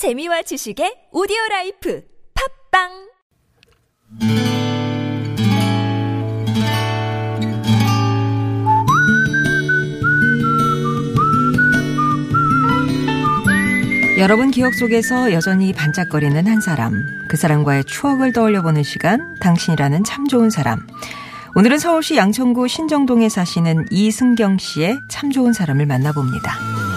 재미와 지식의 오디오 라이프 팟빵 여러분 기억 속에서 여전히 반짝거리는 한 사람, 그 사람과의 추억을 떠올려보는 시간, 당신이라는 참 좋은 사람. 오늘은 서울시 양천구 신정동에 사시는 이승경 씨의 참 좋은 사람을 만나봅니다.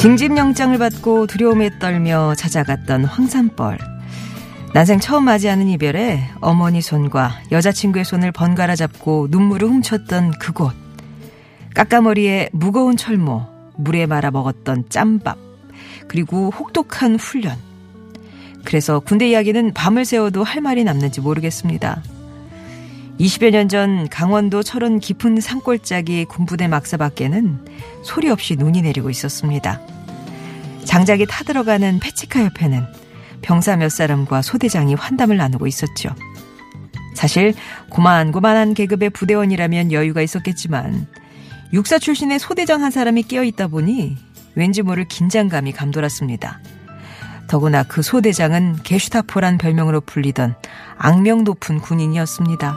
징집영장을 받고 두려움에 떨며 찾아갔던 황산벌. 난생 처음 맞이하는 이별에 어머니 손과 여자친구의 손을 번갈아 잡고 눈물을 훔쳤던 그곳. 까까머리에 무거운 철모, 물에 말아 먹었던 짬밥, 그리고 혹독한 훈련. 그래서 군대 이야기는 밤을 새워도 할 말이 남는지 모르겠습니다. 20여 년 전 강원도 철원 깊은 산골짜기 군부대 막사 밖에는 소리 없이 눈이 내리고 있었습니다. 장작이 타들어가는 패치카 옆에는 병사 몇 사람과 소대장이 환담을 나누고 있었죠. 사실 고만고만한 계급의 부대원이라면 여유가 있었겠지만 육사 출신의 소대장 한 사람이 끼어 있다 보니 왠지 모를 긴장감이 감돌았습니다. 더구나 그 소대장은 게슈타포란 별명으로 불리던 악명 높은 군인이었습니다.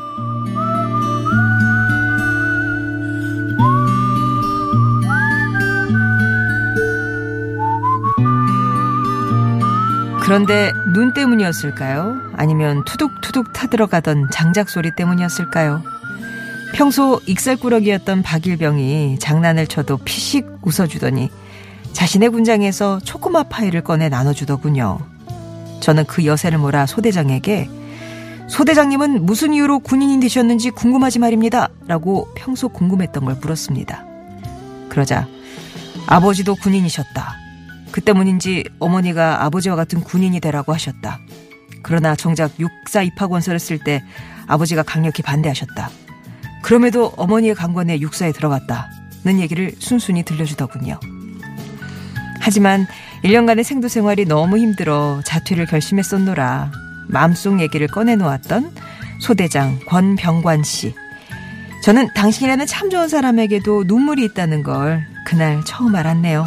그런데 눈 때문이었을까요? 아니면 투둑투둑 타들어가던 장작 소리 때문이었을까요? 평소 익살꾸러기였던 박일병이 장난을 쳐도 피식 웃어주더니 자신의 군장에서 초코마 파이를 꺼내 나눠주더군요. 저는 그 여세를 몰아 소대장에게 소대장님은 무슨 이유로 군인이 되셨는지 궁금하지 말입니다. 라고 평소 궁금했던 걸 물었습니다. 그러자 아버지도 군인이셨다. 그 때문인지 어머니가 아버지와 같은 군인이 되라고 하셨다. 그러나 정작 육사 입학 원서를 쓸 때 아버지가 강력히 반대하셨다. 그럼에도 어머니의 강권에 육사에 들어갔다는 얘기를 순순히 들려주더군요. 하지만 1년간의 생도 생활이 너무 힘들어 자퇴를 결심했었노라 마음속 얘기를 꺼내놓았던 소대장 권병관 씨. 저는 당신이라는 참 좋은 사람에게도 눈물이 있다는 걸 그날 처음 알았네요.